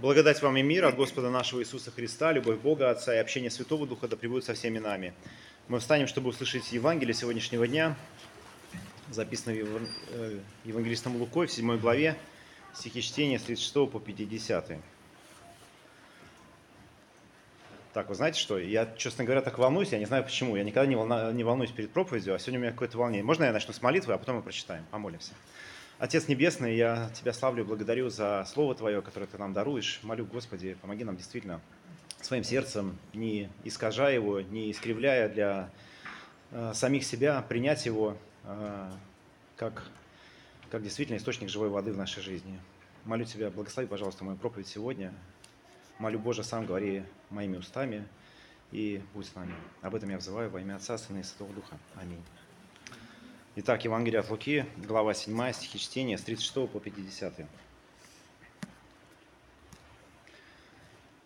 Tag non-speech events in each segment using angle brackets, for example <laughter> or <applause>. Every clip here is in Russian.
Благодать вам и мир от Господа нашего Иисуса Христа, любовь Бога Отца и общение Святого Духа да пребудет со всеми нами. Мы встанем, чтобы услышать Евангелие сегодняшнего дня, записано э, Евангелистом Лукой в 7 главе, стихи чтения с 36 по 50. Так, вы знаете что? Я, честно говоря, так волнуюсь, я не знаю почему. Я никогда не волнуюсь перед проповедью, а сегодня у меня какое-то волнение. Можно я начну с молитвы, а потом мы прочитаем, помолимся? Отец Небесный, я Тебя славлю и благодарю за Слово Твое, которое Ты нам даруешь. Молю, Господи, помоги нам действительно своим сердцем, не искажая его, не искривляя для э, самих себя, принять его э, как, как действительно источник живой воды в нашей жизни. Молю Тебя, благослови, пожалуйста, мою проповедь сегодня. Молю, Боже, сам говори моими устами и будь с нами. Об этом я взываю во имя Отца, Сына и Святого Духа. Аминь. Итак, Евангелие от Луки, глава 7, стихи чтения с 36 по 50.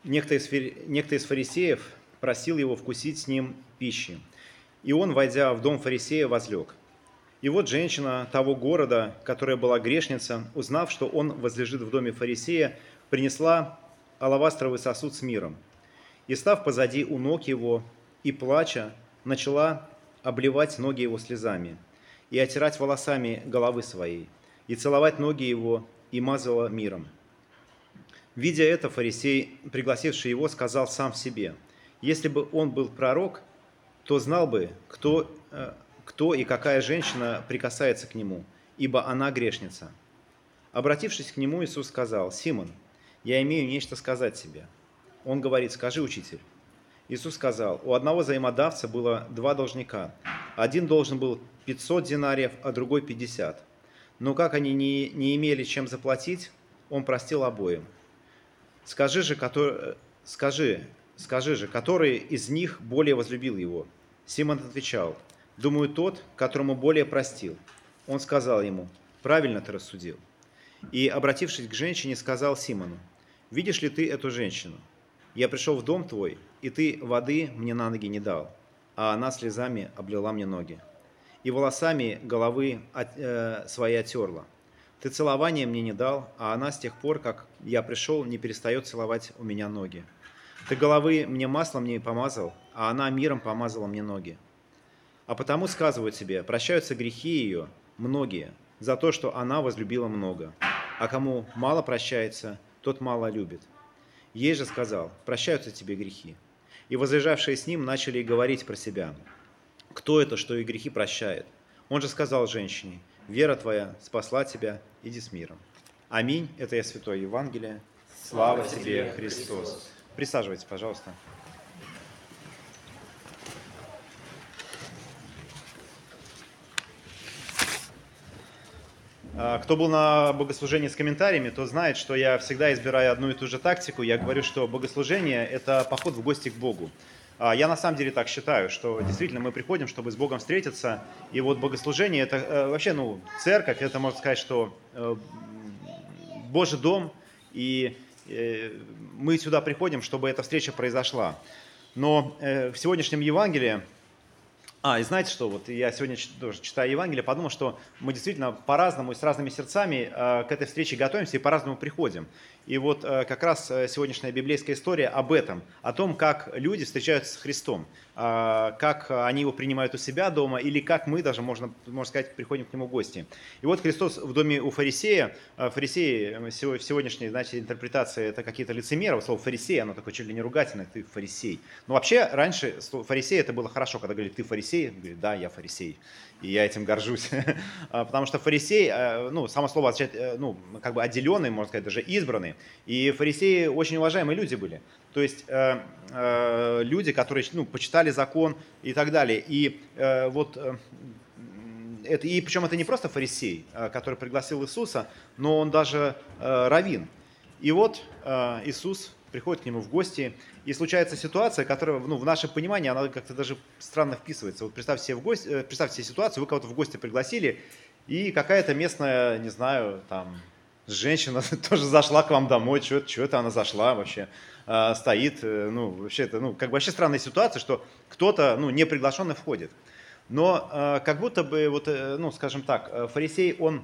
Некто из, некто из фарисеев просил его вкусить с ним пищи. И он, войдя в дом фарисея, возлег. И вот женщина того города, которая была грешница, узнав, что он возлежит в доме фарисея, принесла алавастровый сосуд с миром. И, став позади у ног его и плача, начала обливать ноги его слезами и отирать волосами головы своей, и целовать ноги его, и мазала миром. Видя это, фарисей, пригласивший его, сказал сам себе, если бы он был пророк, то знал бы, кто, э, кто и какая женщина прикасается к нему, ибо она грешница. Обратившись к нему, Иисус сказал, «Симон, я имею нечто сказать тебе». Он говорит, «Скажи, учитель». Иисус сказал, у одного взаимодавца было два должника. Один должен был 500 динариев, а другой 50. Но как они не, не имели чем заплатить, он простил обоим. Скажи же, который, скажи, скажи же, который из них более возлюбил его? Симон отвечал, думаю, тот, которому более простил. Он сказал ему, правильно ты рассудил. И, обратившись к женщине, сказал Симону, видишь ли ты эту женщину? Я пришел в дом твой, и ты воды мне на ноги не дал, а она слезами облила мне ноги. И волосами головы от- э, своей отерла. Ты целования мне не дал, а она с тех пор, как я пришел, не перестает целовать у меня ноги. Ты головы мне маслом не помазал, а она миром помазала мне ноги. А потому сказываю тебе, прощаются грехи ее, многие, за то, что она возлюбила много. А кому мало прощается, тот мало любит. Ей же сказал, прощаются тебе грехи. И возлежавшие с ним начали говорить про себя. Кто это, что и грехи прощает? Он же сказал женщине, вера твоя спасла тебя, иди с миром. Аминь. Это я Святое Евангелие. Слава тебе, Христос. Присаживайтесь, пожалуйста. А, Кто был на богослужении с комментариями, то знает, что я всегда избираю одну и ту же тактику. Я говорю, что богослужение – это поход в гости к Богу. А, Я на самом деле так считаю, что действительно мы приходим, чтобы с Богом встретиться. И вот богослужение – это э, вообще, ну, церковь, это можно сказать, что э, Божий дом, и э, мы сюда приходим, чтобы эта встреча произошла. Но в сегодняшнем Евангелии а, и знаете что, вот я сегодня тоже читая Евангелие, подумал, что мы действительно по-разному и с разными сердцами э, к этой встрече готовимся и по-разному приходим. И вот э, как раз э, сегодняшняя библейская история об этом, о том, как люди встречаются с Христом, как они его принимают у себя дома, или как мы даже, можно, можно сказать, приходим к нему в гости. И вот Христос в доме у фарисея, фарисеи в сегодняшней, знаете, интерпретации, это какие-то лицемеры, слово фарисей, оно такое чуть ли не ругательное, ты фарисей. Но вообще раньше фарисей это было хорошо, когда говорили, ты фарисей, говорит, да, я фарисей, и я этим горжусь. <laughs> А, Потому что фарисей, э, ну, само слово означает, э, ну, как бы отделенный, можно сказать, даже избранный. И фарисеи очень уважаемые люди были. То есть э, э, люди, которые, ну, почитали закон и так далее. И э, вот э, это, и причем это не просто фарисей, который пригласил Иисуса, но он даже э, раввин. И вот э, Иисус приходит к нему в гости, и случается ситуация, которая ну, в наше понимание, она как-то даже странно вписывается. Вот представьте себе, в гости, э, представьте себе ситуацию, вы кого-то в гости пригласили, и какая-то местная, не знаю, там, женщина <laughs> тоже зашла к вам домой, что это она зашла вообще, э, стоит, э, ну, вообще это, ну, как бы вообще странная ситуация, что кто-то, ну, не приглашенный входит. Но э, как будто бы, вот, э, ну, скажем так, фарисей, он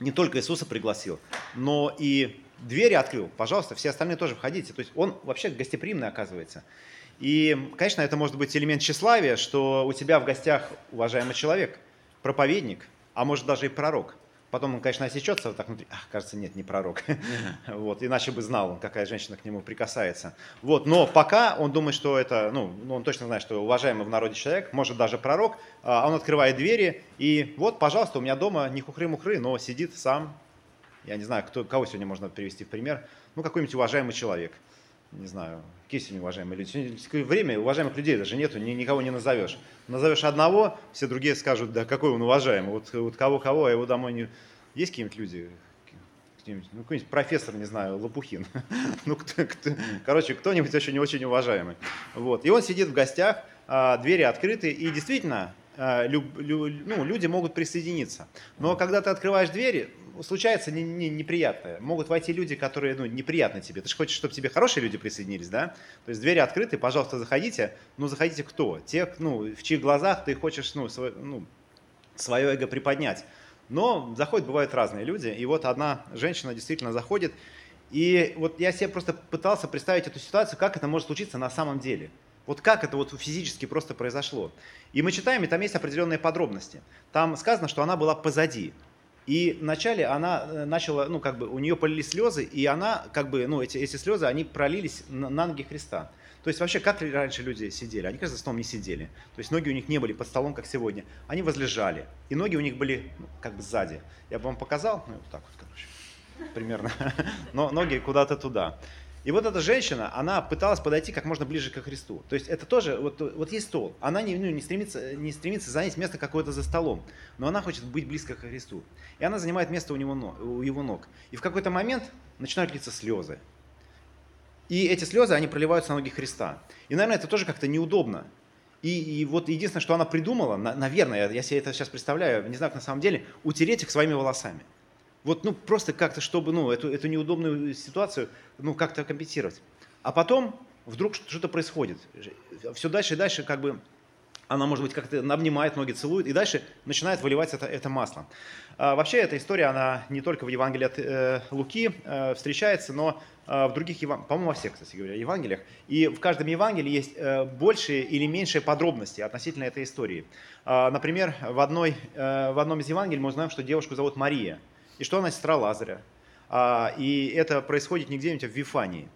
не только Иисуса пригласил, но и двери открыл, пожалуйста, все остальные тоже входите. То есть он вообще гостеприимный оказывается. И, конечно, это может быть элемент тщеславия, что у тебя в гостях уважаемый человек, проповедник, а может даже и пророк. Потом он, конечно, осечется вот так внутри. Ах, кажется, нет, не пророк. <laughs> вот, иначе бы знал, какая женщина к нему прикасается. Вот, но пока он думает, что это, ну, он точно знает, что уважаемый в народе человек, может даже пророк, а он открывает двери, и вот, пожалуйста, у меня дома не хухры-мухры, но сидит сам, я не знаю, кто, кого сегодня можно привести в пример, ну, какой-нибудь уважаемый человек не знаю, какие сегодня уважаемые люди. Сегодня время уважаемых людей даже нету, ни, никого не назовешь. Назовешь одного, все другие скажут, да какой он уважаемый. Вот, вот кого-кого, а его домой не... Есть какие-нибудь люди? ну, какой-нибудь профессор, не знаю, Лопухин. <laughs> ну, кто, кто, короче, кто-нибудь очень очень уважаемый. Вот. И он сидит в гостях, а, двери открыты, и действительно, люб, лю, ну, люди могут присоединиться. Но когда ты открываешь двери, случается не, не, неприятное. Могут войти люди, которые ну, неприятны тебе. Ты же хочешь, чтобы тебе хорошие люди присоединились, да? То есть двери открыты, пожалуйста, заходите. Ну, заходите кто? Те, ну, в чьих глазах ты хочешь ну, свой, ну, свое эго приподнять. Но заходят, бывают разные люди. И вот одна женщина действительно заходит. И вот я себе просто пытался представить эту ситуацию, как это может случиться на самом деле. Вот как это вот физически просто произошло. И мы читаем, и там есть определенные подробности. Там сказано, что она была позади. И вначале она э, начала, ну, как бы, у нее полились слезы, и она, как бы, ну, эти, эти слезы, они пролились на, на ноги Христа. То есть вообще, как раньше люди сидели? Они, кажется, за столом не сидели. То есть ноги у них не были под столом, как сегодня. Они возлежали. И ноги у них были, ну, как бы, сзади. Я бы вам показал, ну, вот так вот, короче, примерно. <laughs> Но ноги куда-то туда. И вот эта женщина, она пыталась подойти как можно ближе к Христу. То есть это тоже, вот, вот есть стол, она не, ну, не, стремится, не стремится занять место какое-то за столом, но она хочет быть близко к Христу. И она занимает место у, него, у его ног. И в какой-то момент начинают литься слезы. И эти слезы, они проливаются на ноги Христа. И, наверное, это тоже как-то неудобно. И, и вот единственное, что она придумала, на, наверное, я, я себе это сейчас представляю, не знаю, как на самом деле, утереть их своими волосами. Вот, ну, просто как-то, чтобы, ну, эту, эту неудобную ситуацию, ну, как-то компенсировать. А потом вдруг что-то происходит. Все дальше и дальше, как бы, она, может быть, как-то обнимает ноги, целует, и дальше начинает выливать это, это масло. А, вообще, эта история, она не только в Евангелии от э, Луки э, встречается, но э, в других, по-моему, во всех, кстати говоря, Евангелиях. И в каждом Евангелии есть э, большие или меньшие подробности относительно этой истории. Э, например, в, одной, э, в одном из Евангелий мы узнаем, что девушку зовут Мария – и что она сестра Лазаря. А, и это происходит не где-нибудь, а в Вифании.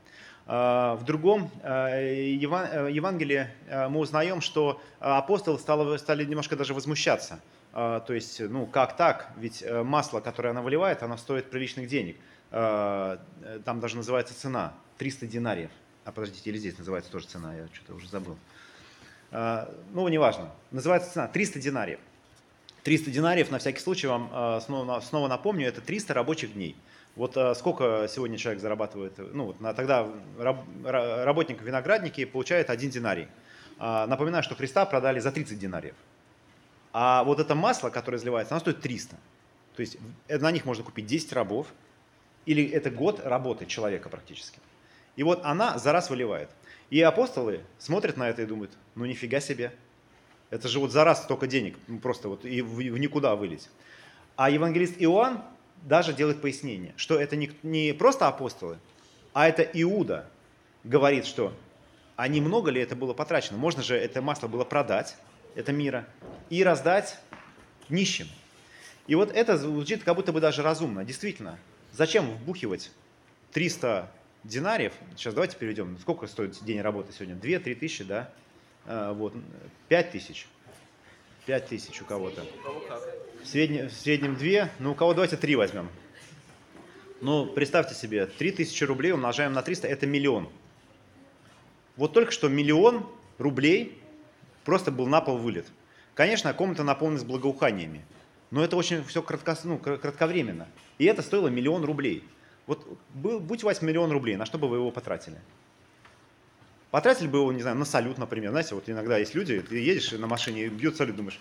А, в другом а, Евангелии мы узнаем, что апостолы стали немножко даже возмущаться. То есть, ну как так? Ведь э, масло, которое она выливает, оно стоит приличных денег. Там даже называется цена 300 динариев. А подождите, или здесь называется тоже цена, я что-то уже забыл. Ну, неважно. Называется цена 300 динариев. 300 динариев, на всякий случай вам э, снова, напомню, это 300 рабочих дней. Вот э, сколько сегодня человек зарабатывает, ну вот тогда раб, работник виноградники получает один динарий. А, напоминаю, что Христа продали за 30 динариев. А вот это масло, которое изливается, оно стоит 300. То есть на них можно купить 10 рабов, или это год работы человека практически. И вот она за раз выливает. И апостолы смотрят на это и думают, ну нифига себе, это же вот за раз столько денег, ну, просто вот и в никуда вылезть. А евангелист Иоанн даже делает пояснение, что это не, не просто апостолы, а это Иуда говорит, что а немного ли это было потрачено? Можно же это масло было продать, это мира, и раздать нищим. И вот это звучит как будто бы даже разумно. Действительно, зачем вбухивать 300 динариев? Сейчас давайте переведем. Сколько стоит день работы сегодня? 2-3 тысячи, да? А, вот, 5 тысяч. 5 тысяч у кого-то. В среднем, в среднем 2, ну у кого давайте 3 возьмем. Ну, представьте себе, 3 тысячи рублей умножаем на 300, это миллион. Вот только что миллион рублей просто был на пол вылет. Конечно, комната наполнилась благоуханиями, но это очень все кратко, ну, кратковременно. И это стоило миллион рублей. Вот будь у вас миллион рублей, на что бы вы его потратили? Потратили бы его, не знаю, на салют, например. Знаете, вот иногда есть люди, ты едешь на машине, бьет салют, думаешь,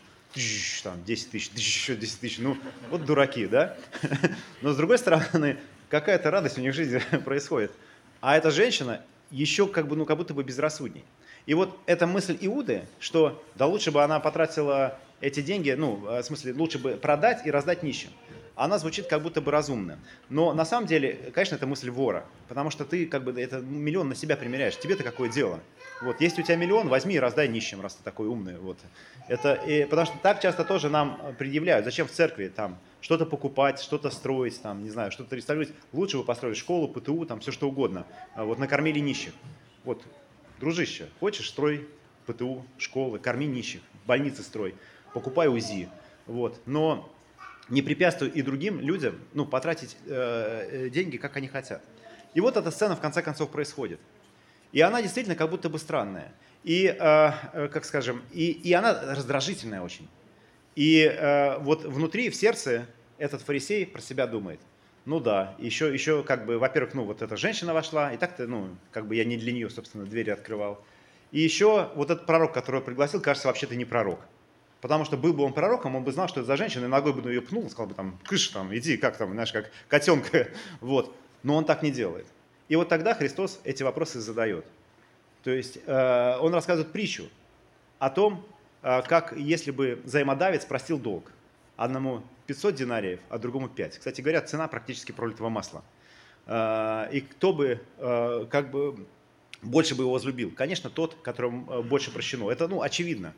там 10 тысяч, еще 10 тысяч, ну вот дураки, да? <laughs> Но с другой стороны, какая-то радость у них в жизни <laughs> происходит. А эта женщина еще как бы, ну как будто бы безрассудней. И вот эта мысль Иуды, что да лучше бы она потратила эти деньги, ну, в смысле, лучше бы продать и раздать нищим. Она звучит как будто бы разумно. Но на самом деле, конечно, это мысль вора, потому что ты как бы это миллион на себя примеряешь. Тебе-то какое дело? Вот, есть у тебя миллион, возьми и раздай нищим, раз ты такой умный. Вот. Это, и, потому что так часто тоже нам предъявляют, зачем в церкви там что-то покупать, что-то строить, там, не знаю, что-то реставрировать. Лучше вы построили школу, ПТУ, там, все что угодно. А вот накормили нищих. Вот, дружище, хочешь, строй ПТУ, школы, корми нищих, больницы строй, покупай УЗИ. Вот. Но не препятствуй и другим людям ну, потратить э, э, деньги, как они хотят. И вот эта сцена в конце концов происходит. И она действительно как будто бы странная. И, э, э, как скажем, и, и она раздражительная очень. И э, вот внутри, в сердце, этот фарисей про себя думает. Ну да, еще, еще как бы, во-первых, ну вот эта женщина вошла, и так-то, ну, как бы я не для нее, собственно, двери открывал. И еще вот этот пророк, которого пригласил, кажется, вообще-то не пророк. Потому что был бы он пророком, он бы знал, что это за женщина, и ногой бы ее пнул, сказал бы там, кыш там, иди, как там, знаешь, как котенка. <laughs> Вот. Но он так не делает. И вот тогда Христос эти вопросы задает. То есть э, он рассказывает притчу о том, э, как если бы взаимодавец простил долг. Одному 500 динариев, а другому 5. Кстати говоря, цена практически пролитого масла. Э, и кто бы, э, как бы, больше бы его возлюбил? Конечно, тот, которому э, больше прощено. Это, ну, очевидно.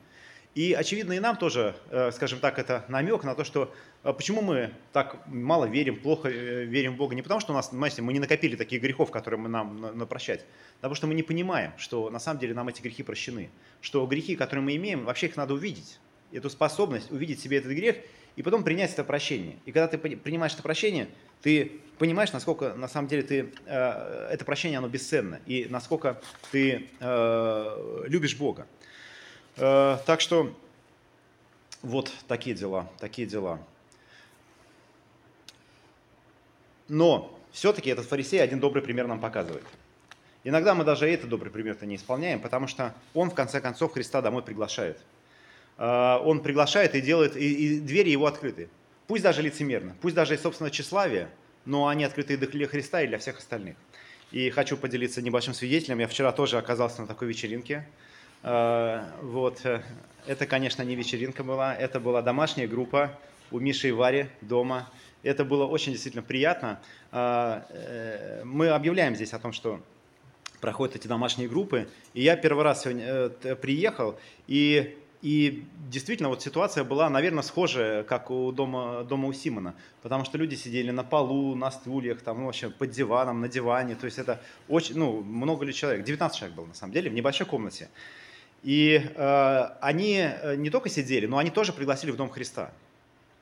И очевидно и нам тоже, э, скажем так, это намек на то, что э, почему мы так мало верим, плохо э, верим в Бога. Не потому, что у нас, знаете, мы не накопили таких грехов, которые мы нам на прощать, а потому что мы не понимаем, что на самом деле нам эти грехи прощены. Что грехи, которые мы имеем, вообще их надо увидеть. Эту способность увидеть себе этот грех и потом принять это прощение. И когда ты принимаешь это прощение, ты понимаешь, насколько на самом деле ты, это прощение, оно бесценно, и насколько ты любишь Бога. Э, так что вот такие дела, такие дела. Но все-таки этот фарисей один добрый пример нам показывает. Иногда мы даже этот добрый пример-то не исполняем, потому что он в конце концов Христа домой приглашает. Э, он приглашает и делает, и, и двери его открыты. Пусть даже лицемерно, пусть даже из собственного тщеславия, но они открыты и для Христа, и для всех остальных. И хочу поделиться небольшим свидетелем. Я вчера тоже оказался на такой вечеринке. Э, вот. Э, это, конечно, не вечеринка была, это была домашняя группа у Миши и Вари дома. Это было очень действительно приятно. Э, мы объявляем здесь о том, что проходят эти домашние группы. И я первый раз сегодня приехал, и, и действительно вот ситуация была, наверное, схожая, как у дома, дома у Симона. Потому что люди сидели на полу, на стульях, там, ну, вообще под диваном, на диване. То есть это очень, ну, много ли человек? 19 человек было на самом деле в небольшой комнате. И э, они э, не только сидели, но они тоже пригласили в Дом Христа.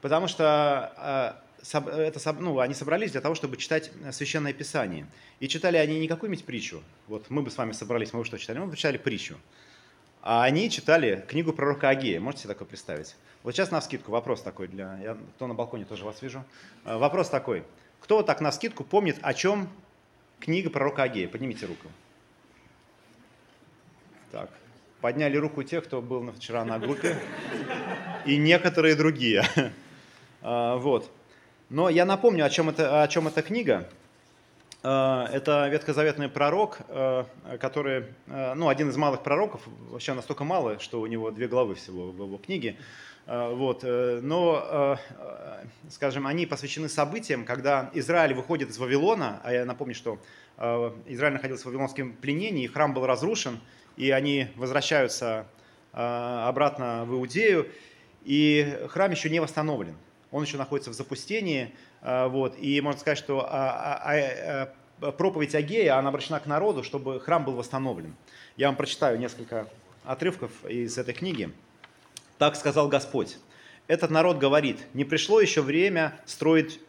Потому что э, это, ну, они собрались для того, чтобы читать Священное Писание. И читали они не какую-нибудь притчу. Вот мы бы с вами собрались, мы бы что читали? Мы бы читали притчу. А они читали книгу пророка Агея. Можете себе такое представить? Вот сейчас на скидку вопрос такой для... Я, кто на балконе тоже вас вижу. Э, вопрос такой. Кто вот так на скидку помнит, о чем книга пророка Агея? Поднимите руку. Так, Подняли руку те, кто был вчера на группе, и некоторые другие. А, вот. Но я напомню, о чем, это, о чем эта книга. А, это ветхозаветный пророк, а, который, ну, один из малых пророков, вообще настолько малый, что у него две главы всего в его книге. Вот. Э, но, скажем, они посвящены событиям, когда Израиль выходит из Вавилона, а я напомню, что Израиль находился в вавилонском пленении, и храм был разрушен, и они возвращаются а, обратно в Иудею, и храм еще не восстановлен. Он еще находится в запустении, а, вот, и можно сказать, что а, проповедь Агея, она обращена к народу, чтобы храм был восстановлен. Я вам прочитаю несколько отрывков из этой книги. «Так сказал Господь, этот народ говорит, не пришло еще время строить,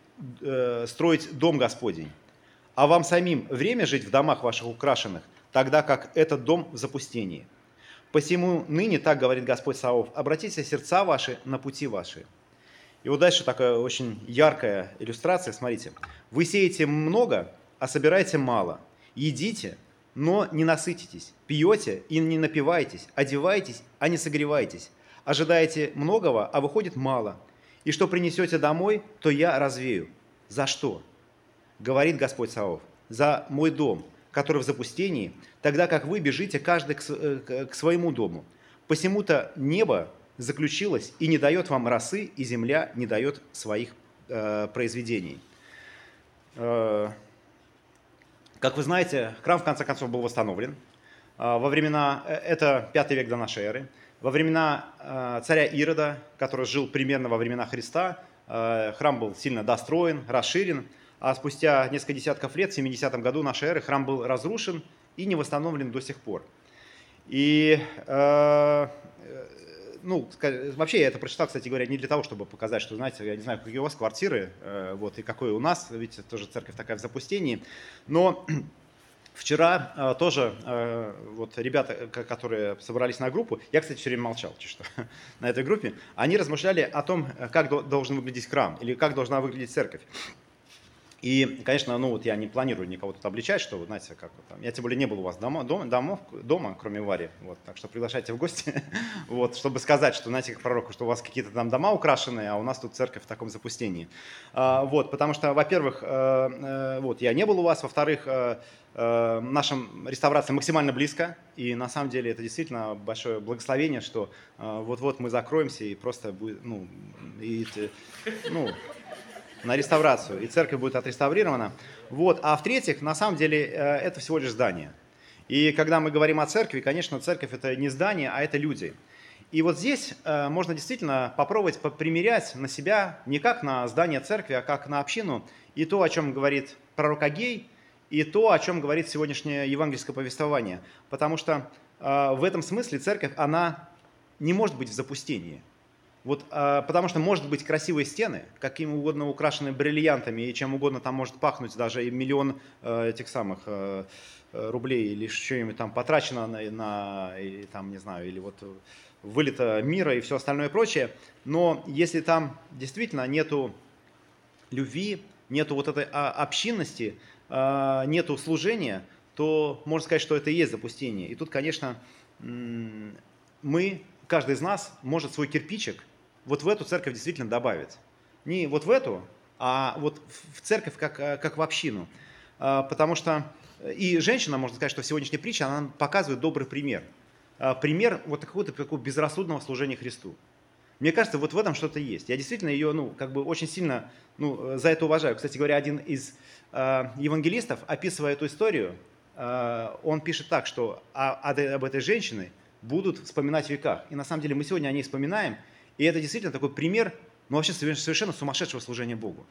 э, строить дом Господень, а вам самим время жить в домах ваших украшенных – тогда как этот дом в запустении. Посему ныне, так говорит Господь Саов, обратите сердца ваши на пути ваши. И вот дальше такая очень яркая иллюстрация, смотрите. Вы сеете много, а собираете мало. Едите, но не насытитесь. Пьете и не напиваетесь. Одеваетесь, а не согреваетесь. Ожидаете многого, а выходит мало. И что принесете домой, то я развею. За что? Говорит Господь Саов. За мой дом, который в запустении, тогда как вы бежите каждый к, э, к своему дому. Посему-то небо заключилось и не дает вам росы, и земля не дает своих произведений. Как вы знаете, храм в конце концов был восстановлен. Во времена, это 5 век до нашей эры, во времена царя Ирода, который жил примерно во времена Христа, храм был сильно достроен, расширен, а спустя несколько десятков лет, в 70 году нашей эры, храм был разрушен и не восстановлен до сих пор. И э, ну, вообще я это прочитал, кстати говоря, не для того, чтобы показать, что, знаете, я не знаю, какие у вас квартиры, э, вот, и какой у нас, видите, тоже церковь такая в запустении, но <clears throat> Вчера э, тоже э, вот ребята, которые собрались на группу, я, кстати, все время молчал, что <laughs> на этой группе, они размышляли о том, как должен выглядеть храм или как должна выглядеть церковь. И, конечно, ну вот я не планирую никого тут обличать, что, знаете, как вот там, я тем более не был у вас дома, дома, домов, дома кроме Вари, вот, так что приглашайте в гости, <laughs> вот, чтобы сказать, что, знаете, как пророку, что у вас какие-то там дома украшенные, а у нас тут церковь в таком запустении. А, вот, потому что, во-первых, э, э, вот, я не был у вас, во-вторых, э, э, наша реставрация максимально близко, и на самом деле это действительно большое благословение, что э, вот-вот мы закроемся и просто будет, ну, и, ну, на реставрацию, и церковь будет отреставрирована. Вот. А в-третьих, на самом деле, э, это всего лишь здание. И когда мы говорим о церкви, конечно, церковь это не здание, а это люди. И вот здесь э, можно действительно попробовать примерять на себя не как на здание церкви, а как на общину, и то, о чем говорит пророк Агей, и то, о чем говорит сегодняшнее евангельское повествование. Потому что э, в этом смысле церковь, она не может быть в запустении. Вот, а, потому что может быть красивые стены, каким угодно украшены бриллиантами, и чем угодно там может пахнуть, даже и миллион э, этих самых э, э рублей или что-нибудь там потрачено на, на и, там, не знаю, или вот вылета мира и все остальное прочее. Но если там действительно нету любви, нету вот этой а, общинности, а, нету служения, то можно сказать, что это и есть запустение. И тут, конечно, мы каждый из нас может свой кирпичик вот в эту церковь действительно добавить. Не вот в эту, а вот в церковь как, как в общину. А, потому что и женщина, можно сказать, что в сегодняшней притче она показывает добрый пример. А, пример вот какого-то такого безрассудного служения Христу. Мне кажется, вот в этом что-то есть. Я действительно ее, ну, как бы очень сильно, ну, за это уважаю. Кстати говоря, один из э, евангелистов, описывая эту историю, э, он пишет так, что о, об этой женщине будут вспоминать в веках. И на самом деле мы сегодня о ней вспоминаем, и это действительно такой пример, ну вообще совершенно сумасшедшего служения Богу.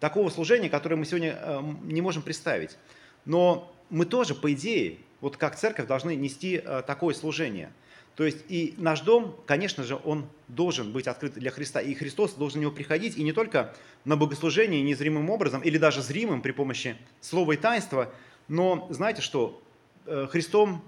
Такого служения, которое мы сегодня э, не можем представить. Но мы тоже, по идее, вот как церковь, должны нести э, такое служение. То есть и наш дом, конечно же, он должен быть открыт для Христа, и Христос должен в него приходить, и не только на богослужение незримым образом, или даже зримым при помощи слова и таинства, но знаете что, э, Христом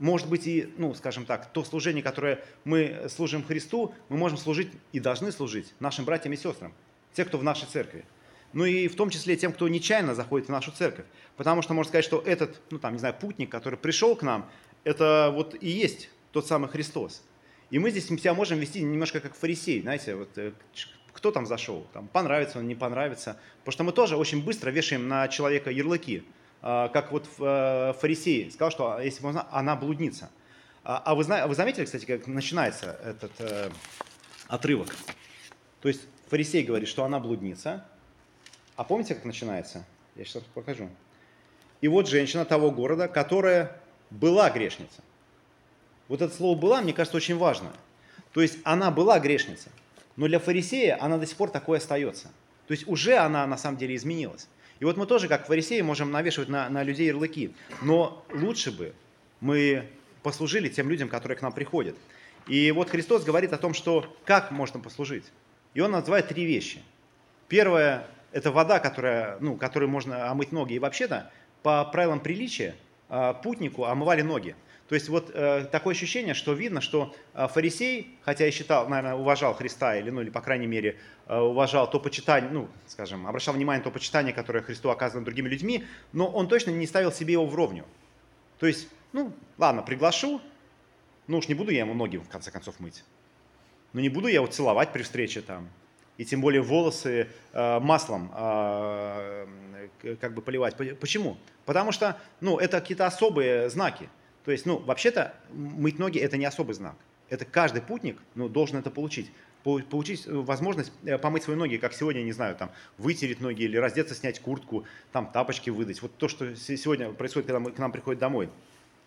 может быть и, ну, скажем так, то служение, которое мы служим Христу, мы можем служить и должны служить нашим братьям и сестрам, те, кто в нашей церкви. Ну и в том числе тем, кто нечаянно заходит в нашу церковь. Потому что можно сказать, что этот, ну там, не знаю, путник, который пришел к нам, это вот и есть тот самый Христос. И мы здесь себя можем вести немножко как фарисей, знаете, вот э, кто там зашел, там понравится он, не понравится. Потому что мы тоже очень быстро вешаем на человека ярлыки. А, как вот э, фарисей сказал, что а, если бы она блудница. А, а вы, вы заметили, кстати, как начинается этот э, отрывок? То есть фарисей говорит, что она блудница. А помните, как начинается? Я сейчас покажу. И вот женщина того города, которая была грешница. Вот это слово «была», мне кажется, очень важно. То есть она была грешница, но для фарисея она до сих пор такой остается. То есть уже она на самом деле изменилась. И вот мы тоже, как фарисеи, можем навешивать на, на людей ярлыки. Но лучше бы мы послужили тем людям, которые к нам приходят. И вот Христос говорит о том, что как можно послужить. И Он называет три вещи. Первое – это вода, которая, ну, которой можно омыть ноги. И вообще-то, по правилам приличия, а, путнику омывали ноги. То есть вот э, такое ощущение, что видно, что э, фарисей, хотя и считал, наверное, уважал Христа, или, ну, или по крайней мере, э, уважал то почитание, ну, скажем, обращал внимание на то почитание, которое Христу оказано другими людьми, но он точно не ставил себе его в ровню. То есть, ну, ладно, приглашу, ну уж не буду я ему ноги, в конце концов, мыть. Но не буду я его целовать при встрече там. И тем более волосы э, маслом э, как бы поливать. Почему? Потому что, ну, это какие-то особые знаки. То есть, ну, вообще-то мыть ноги – это не особый знак. Это каждый путник ну, должен это получить. получить э, возможность э, помыть свои ноги, как сегодня, не знаю, там, вытереть ноги или раздеться, снять куртку, там, тапочки выдать. Вот то, что сегодня происходит, когда мы, к нам приходят домой.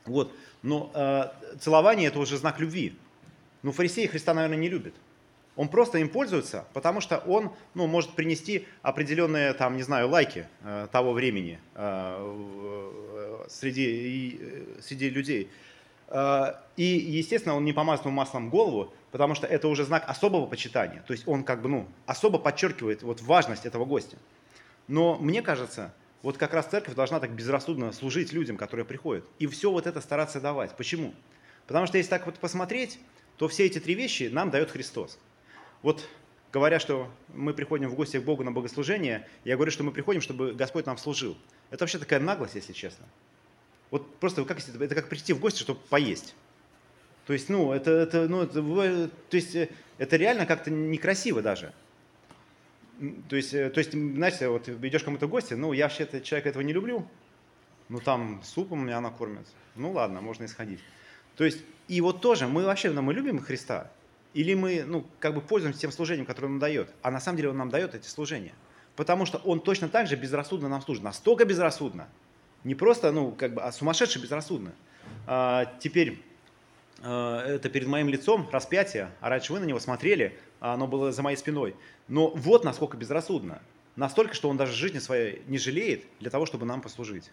Вот. Но э, целование – это уже знак любви. Но фарисеи Христа, наверное, не любят. Он просто им пользуется, потому что он ну, может принести определенные, там, не знаю, лайки э, того времени э, э, среди, э, среди людей. Э, и, естественно, он не помазал маслом голову, потому что это уже знак особого почитания. То есть он как бы, ну, особо подчеркивает вот важность этого гостя. Но мне кажется, вот как раз церковь должна так безрассудно служить людям, которые приходят. И все вот это стараться давать. Почему? Потому что если так вот посмотреть, то все эти три вещи нам дает Христос. Вот говоря, что мы приходим в гости к Богу на богослужение, я говорю, что мы приходим, чтобы Господь нам служил. Это вообще такая наглость, если честно. Вот просто как, это как прийти в гости, чтобы поесть. То есть, ну, это, это, ну, это, то есть, э, это реально как-то некрасиво даже. То есть, э, то есть, знаете, вот идешь кому-то в гости, ну, я вообще-то человека этого не люблю, ну, там супом меня накормят. Ну, ладно, можно исходить. То есть, и вот тоже, мы вообще, ну, мы любим Христа, или мы, ну, как бы пользуемся тем служением, которое Он нам дает, а на самом деле Он нам дает эти служения. Потому что Он точно так же безрассудно нам служит, настолько безрассудно, не просто, ну, как бы, а сумасшедше безрассудно. А, теперь, а, это перед моим лицом распятие, а раньше вы на него смотрели, а оно было за моей спиной. Но вот насколько безрассудно. Настолько, что он даже жизни своей не жалеет для того, чтобы нам послужить.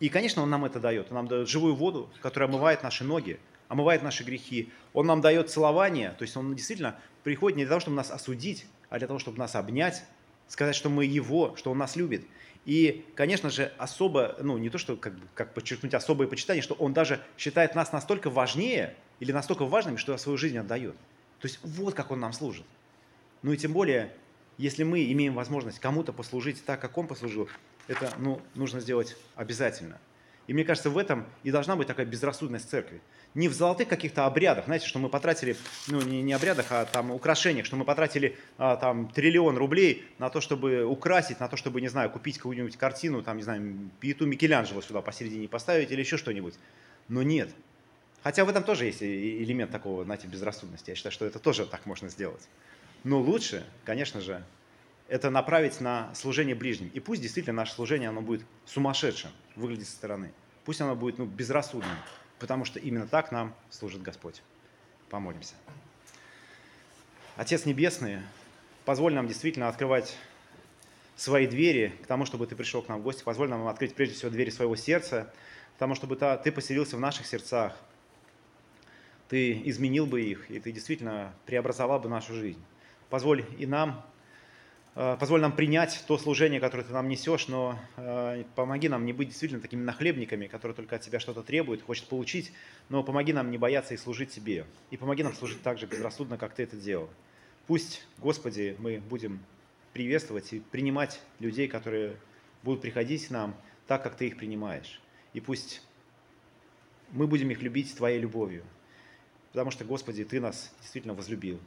И, конечно, он нам это дает. Он нам дает живую воду, которая омывает наши ноги, омывает наши грехи. Он нам дает целование, то есть он действительно приходит не для того, чтобы нас осудить, а для того, чтобы нас обнять, сказать, что мы его, что он нас любит. И, конечно же, особо, ну не то, что как, как подчеркнуть особое почитание, что он даже считает нас настолько важнее или настолько важными, что свою жизнь отдает. То есть вот как он нам служит. Ну и тем более, если мы имеем возможность кому-то послужить так, как он послужил, это ну, нужно сделать обязательно. И мне кажется, в этом и должна быть такая безрассудность церкви. Не в золотых каких-то обрядах, знаете, что мы потратили, ну не, не обрядах, а там украшениях, что мы потратили а, там триллион рублей на то, чтобы украсить, на то, чтобы, не знаю, купить какую-нибудь картину, там, не знаю, пиету Микеланджело сюда посередине поставить или еще что-нибудь. Но нет. Хотя в этом тоже есть элемент такого, знаете, безрассудности. Я считаю, что это тоже так можно сделать. Но лучше, конечно же, это направить на служение ближним. И пусть действительно наше служение, оно будет сумасшедшим, выглядеть со стороны. Пусть оно будет ну, безрассудным, потому что именно так нам служит Господь. Помолимся. Отец Небесный, позволь нам действительно открывать свои двери к тому, чтобы Ты пришел к нам в гости. Позволь нам открыть прежде всего двери своего сердца, к тому, чтобы Ты поселился в наших сердцах. Ты изменил бы их, и Ты действительно преобразовал бы нашу жизнь. Позволь и нам позволь нам принять то служение, которое ты нам несешь, но э, помоги нам не быть действительно такими нахлебниками, которые только от тебя что-то требуют, хочет получить, но помоги нам не бояться и служить тебе. И помоги нам служить так же безрассудно, как ты это делал. Пусть, Господи, мы будем приветствовать и принимать людей, которые будут приходить к нам так, как ты их принимаешь. И пусть мы будем их любить Твоей любовью, потому что, Господи, Ты нас действительно возлюбил.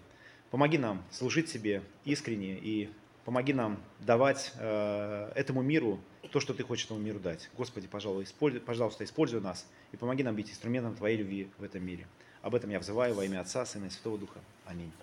Помоги нам служить Тебе искренне и Помоги нам давать э, этому миру то, что Ты хочешь этому миру дать. Господи, пожалуй, используй, пожалуйста, используй нас и помоги нам быть инструментом Твоей любви в этом мире. Об этом я взываю во имя Отца, Сына и Святого Духа. Аминь.